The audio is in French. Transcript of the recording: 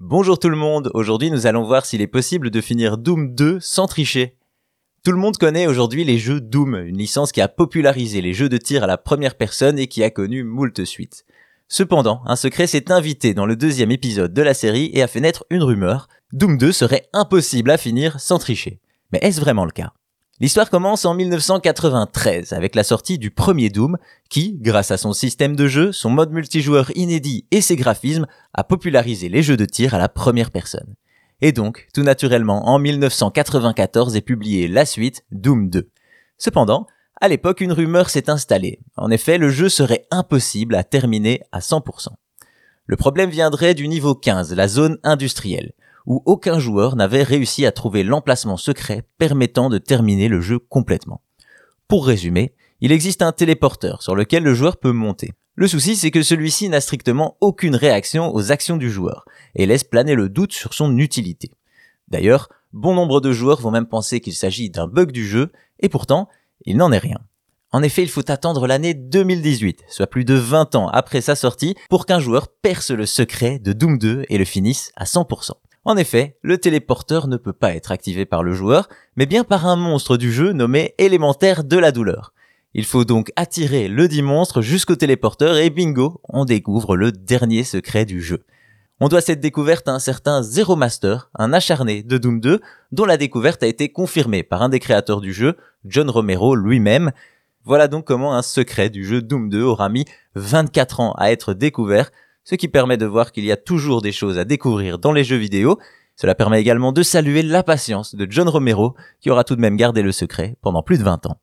Bonjour tout le monde, aujourd'hui nous allons voir s'il est possible de finir Doom 2 sans tricher. Tout le monde connaît aujourd'hui les jeux Doom, une licence qui a popularisé les jeux de tir à la première personne et qui a connu moult suites. Cependant, un secret s'est invité dans le deuxième épisode de la série et a fait naître une rumeur. Doom 2 serait impossible à finir sans tricher. Mais est-ce vraiment le cas? L'histoire commence en 1993 avec la sortie du premier Doom qui, grâce à son système de jeu, son mode multijoueur inédit et ses graphismes, a popularisé les jeux de tir à la première personne. Et donc, tout naturellement, en 1994 est publié la suite Doom 2. Cependant, à l'époque, une rumeur s'est installée. En effet, le jeu serait impossible à terminer à 100%. Le problème viendrait du niveau 15, la zone industrielle où aucun joueur n'avait réussi à trouver l'emplacement secret permettant de terminer le jeu complètement. Pour résumer, il existe un téléporteur sur lequel le joueur peut monter. Le souci, c'est que celui-ci n'a strictement aucune réaction aux actions du joueur, et laisse planer le doute sur son utilité. D'ailleurs, bon nombre de joueurs vont même penser qu'il s'agit d'un bug du jeu, et pourtant, il n'en est rien. En effet, il faut attendre l'année 2018, soit plus de 20 ans après sa sortie, pour qu'un joueur perce le secret de Doom 2 et le finisse à 100%. En effet, le téléporteur ne peut pas être activé par le joueur, mais bien par un monstre du jeu nommé élémentaire de la douleur. Il faut donc attirer le dit monstre jusqu'au téléporteur et bingo, on découvre le dernier secret du jeu. On doit cette découverte à un certain Zero Master, un acharné de Doom 2, dont la découverte a été confirmée par un des créateurs du jeu, John Romero lui-même. Voilà donc comment un secret du jeu Doom 2 aura mis 24 ans à être découvert, ce qui permet de voir qu'il y a toujours des choses à découvrir dans les jeux vidéo. Cela permet également de saluer la patience de John Romero, qui aura tout de même gardé le secret pendant plus de 20 ans.